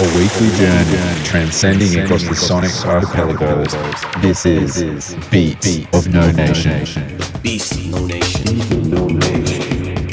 A weekly journey transcending across the sonic archipelagos. This is Beat of No Nation. Beast of No Nation.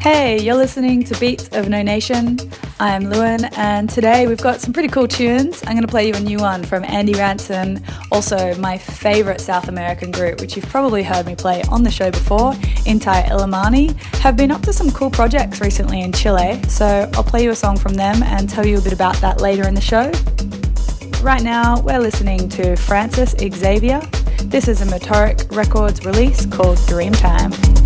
Hey, you're listening to Beats of No Nation. I'm Lewin, and today we've got some pretty cool tunes. I'm going to play you a new one from Andy Ranson, also my favourite South American group, which you've probably heard me play on the show before, Inti Illimani, have been up to some cool projects recently in Chile, so I'll play you a song from them and tell you a bit about that later in the show. Right now, we're listening to Francis Xavier. This is a Motoric Records release called Dreamtime.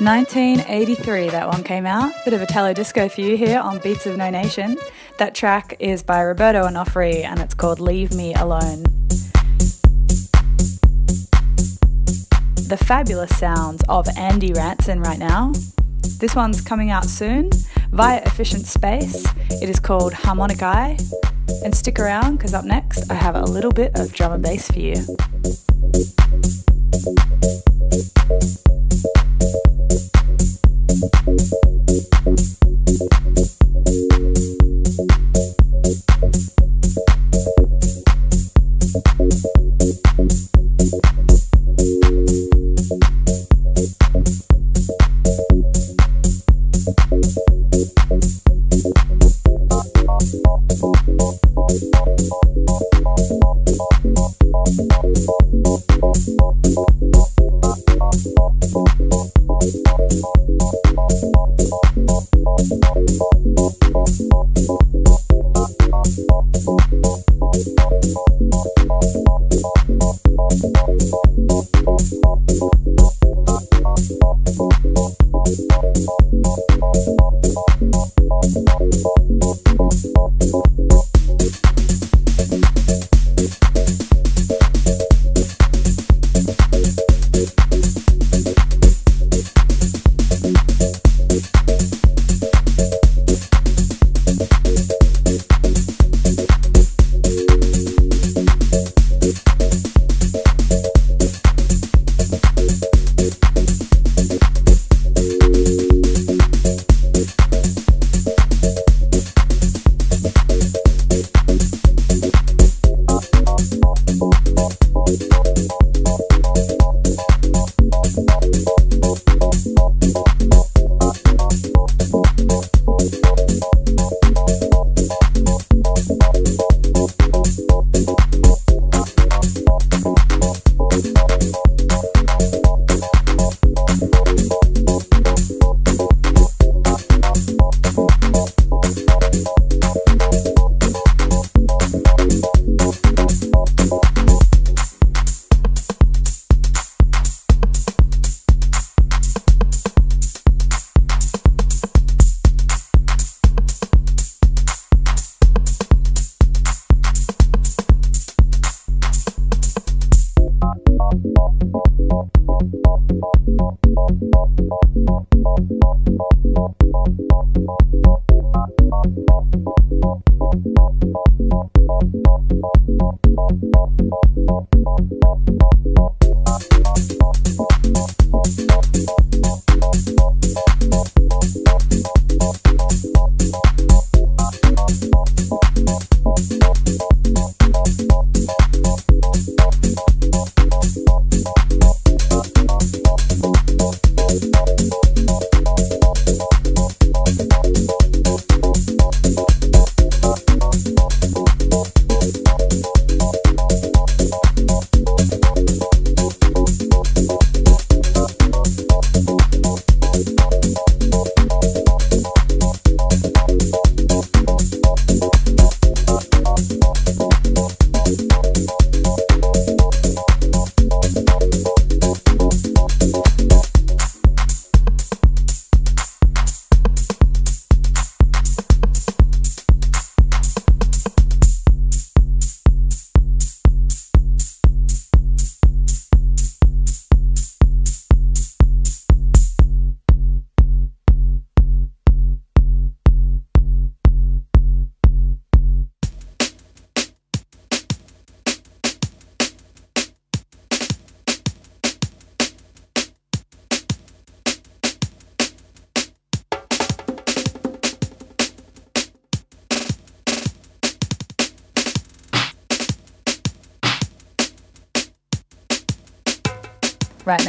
1983, that one came out. Bit of a Italo disco for you here on Beats of No Nation. That track is by Roberto Onofre and it's called Leave Me Alone. The fabulous sounds of Andy Ranson right now. This one's coming out soon via Efficient Space. It is called Harmonic Eye. And stick around because up next I have a little bit of drum and bass for you.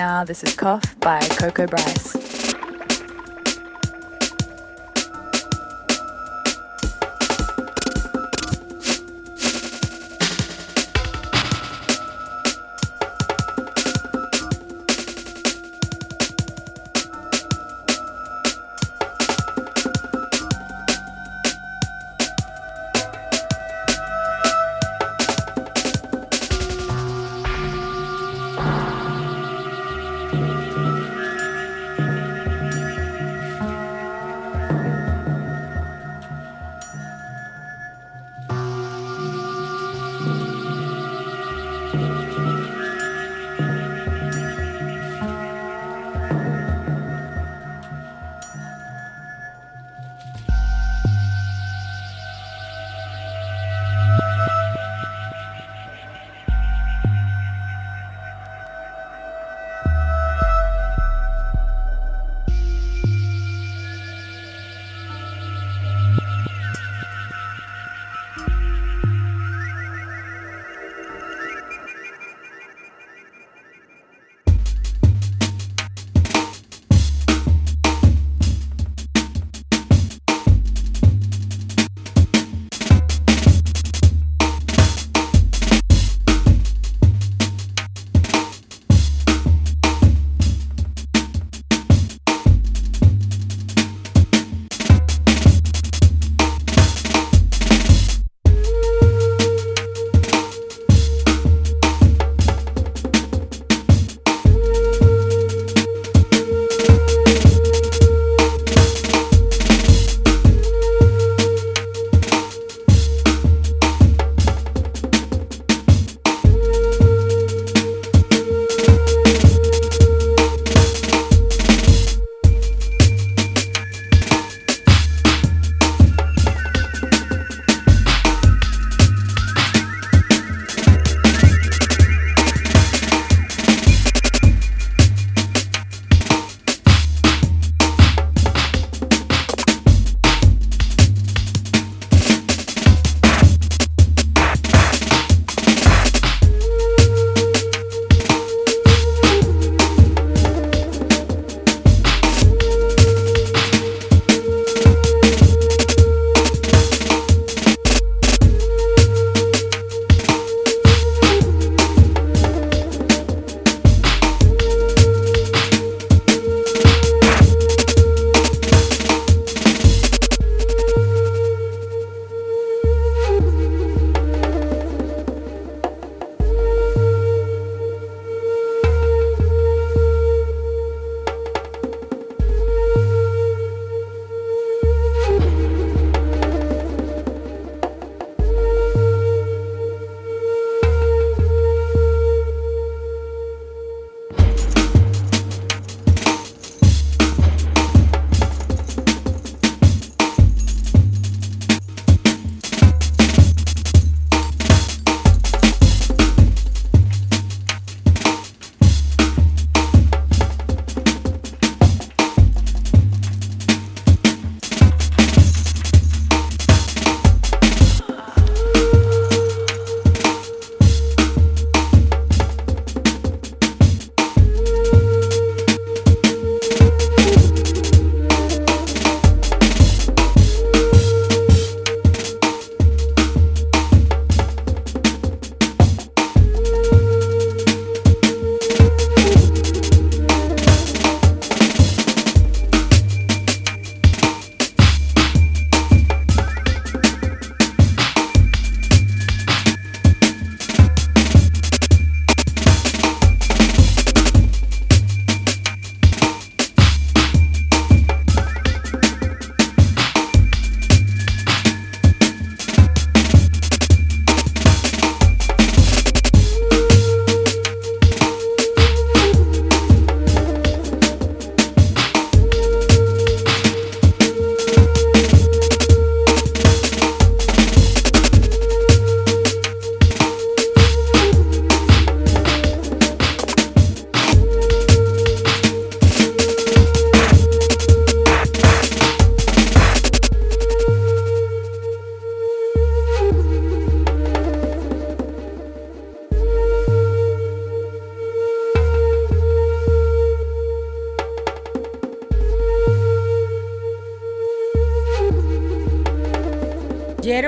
Now, this is Cough by Coco Bryce.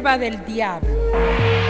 Del diablo.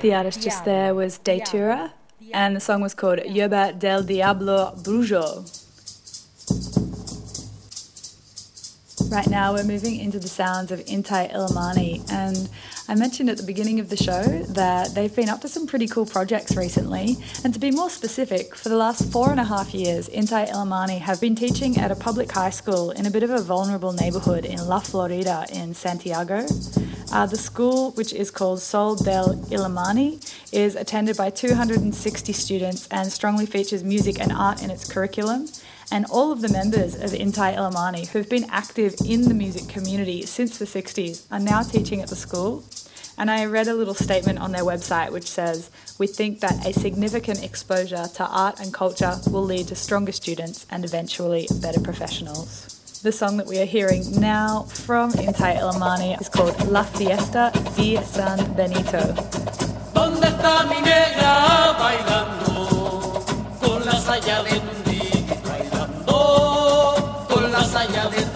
The artist just there was Datura, and the song was called Yerba del Diablo Brujo. Right now, we're moving into the sounds of Inti Illimani, and I mentioned at the beginning of the show that they've been up to some pretty cool projects recently. And to be more specific, for the last four and a half years, Inti Illimani have been teaching at a public high school in a bit of a vulnerable neighborhood in La Florida in Santiago. Uh, the school, which is called Sol del Illimani, is attended by 260 students and strongly features music and art in its curriculum. And all of the members of Inti Illimani, who've been active in the music community since the 60s, are now teaching at the school. And I read a little statement on their website which says, We think that a significant exposure to art and culture will lead to stronger students and eventually better professionals. The song that we are hearing now from Inti Illimani is called La Fiesta de San Benito. ¿Dónde está mi negra bailando? Con la saya de bailando. Con la saya de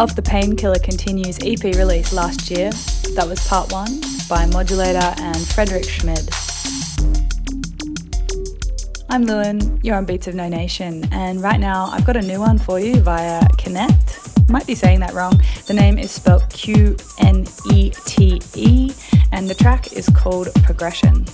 off the Painkiller Continues EP release last year. That was part one by Modulator and Frederick Schmid. I'm Lewin, you're on Beats of No Nation, and right now I've got a new one for you via Connect. Might be saying that wrong. The name is spelled Q N E T E, and the track is called Progression.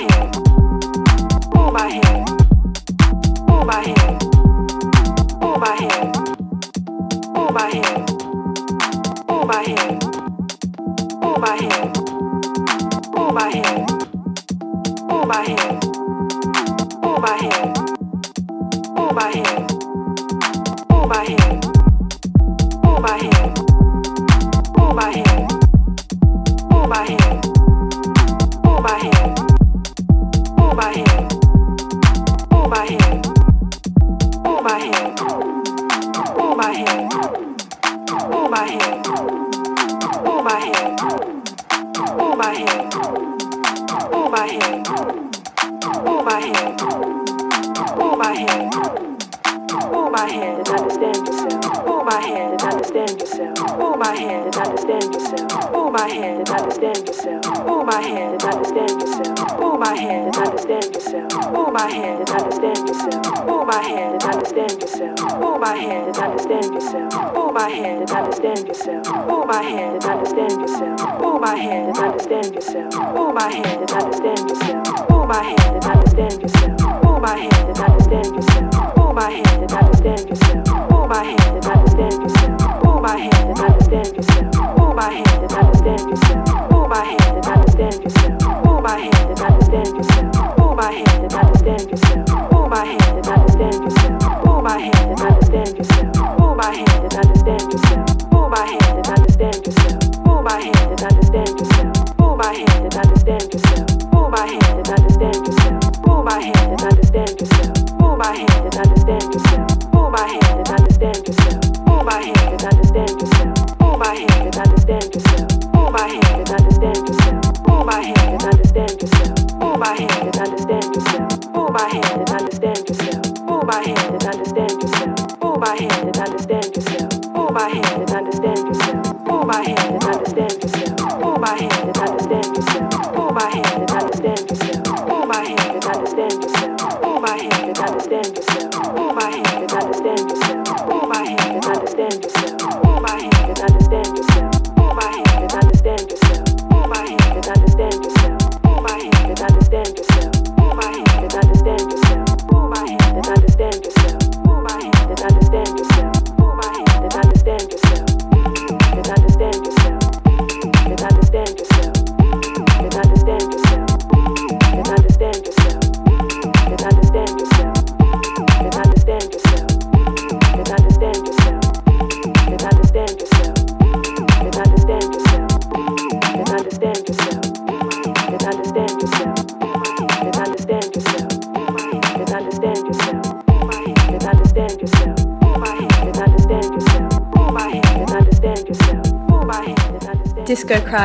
Hey.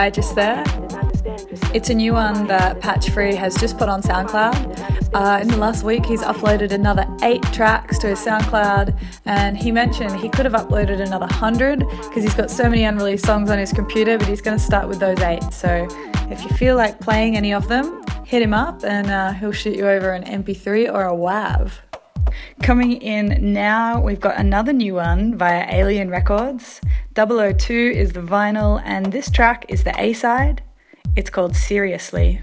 Just there. It's a new one that Patch Free has just put on SoundCloud. Uh, in the last week, he's uploaded another eight tracks to his SoundCloud, and he mentioned he could have uploaded another hundred because he's got so many unreleased songs on his computer, but he's going to start with those eight. So if you feel like playing any of them, hit him up and uh, he'll shoot you over an MP3 or a WAV. Coming in now, we've got another new one via Alien Records. 002 is the vinyl, and this track is the A side. It's called Seriously.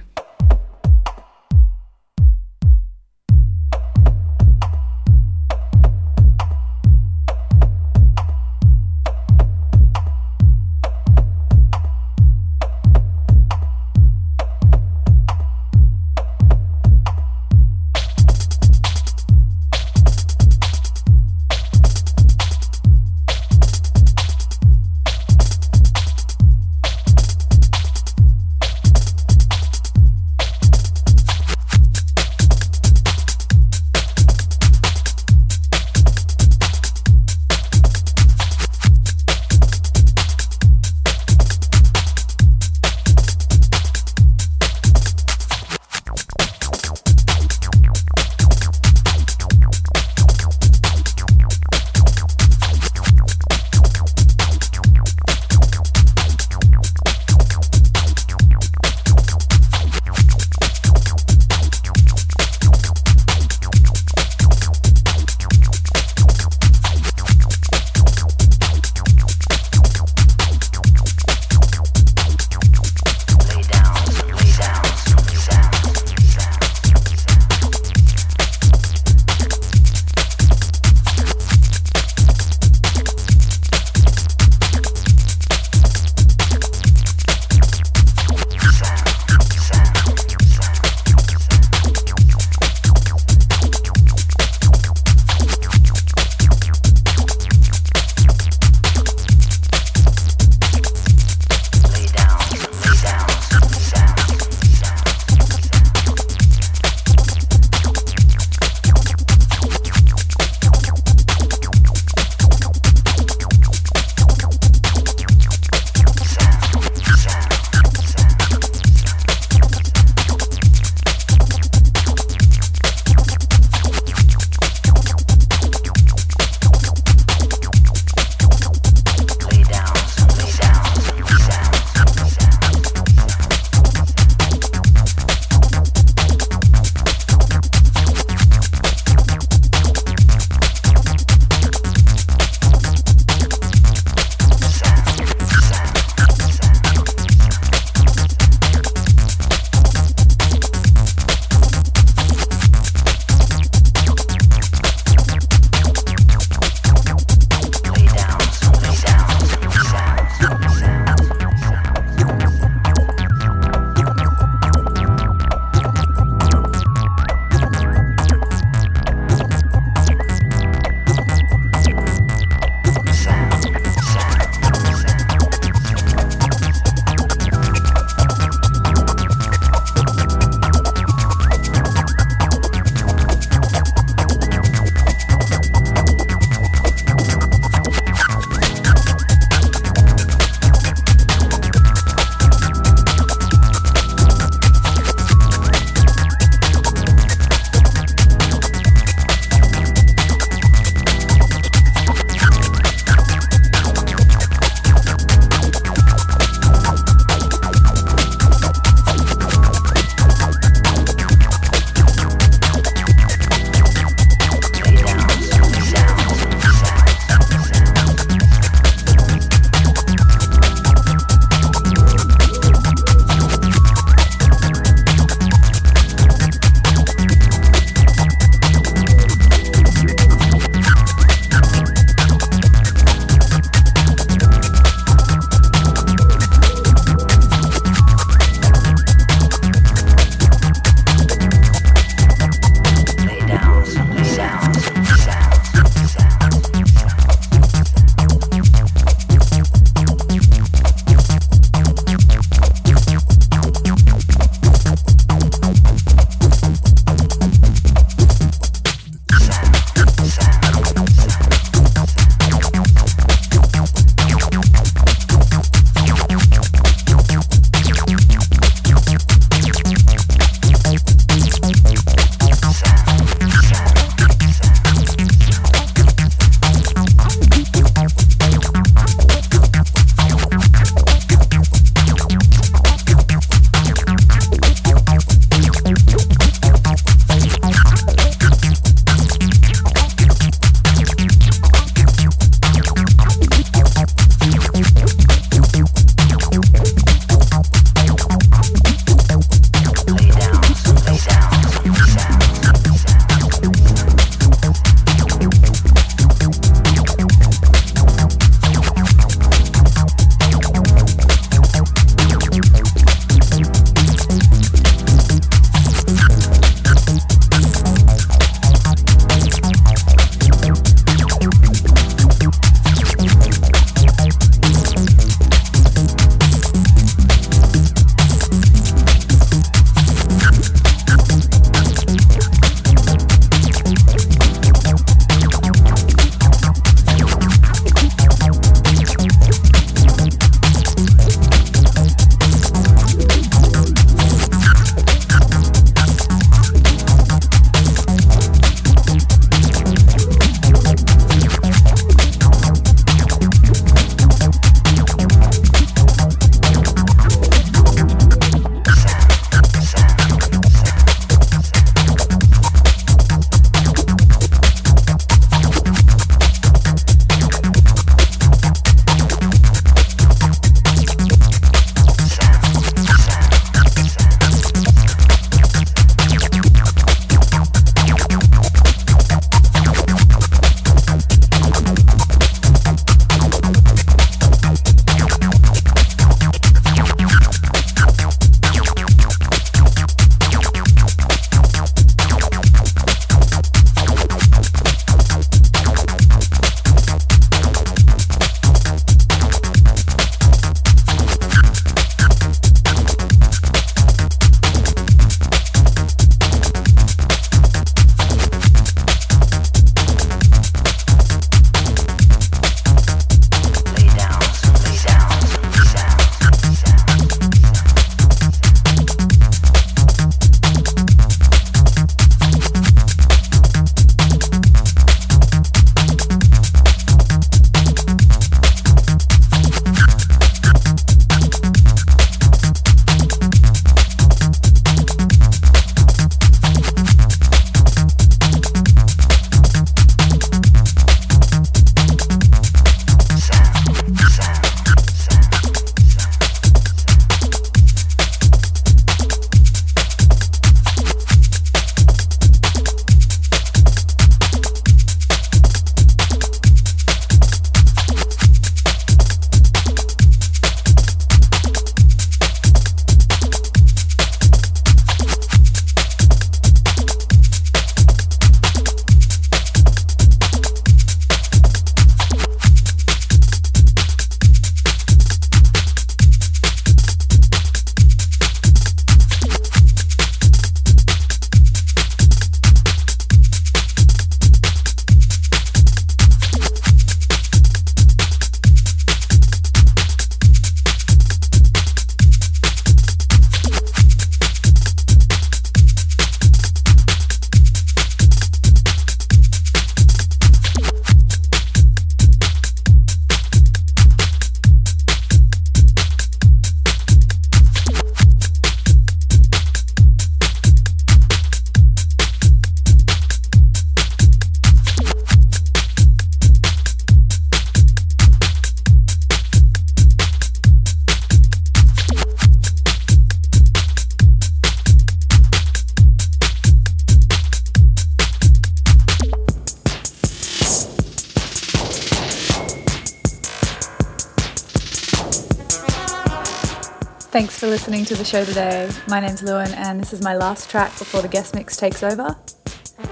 Show today. My name's Lewin, and this is my last track before the guest mix takes over.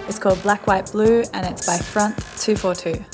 It's called Black, White, Blue, and it's by Front 242.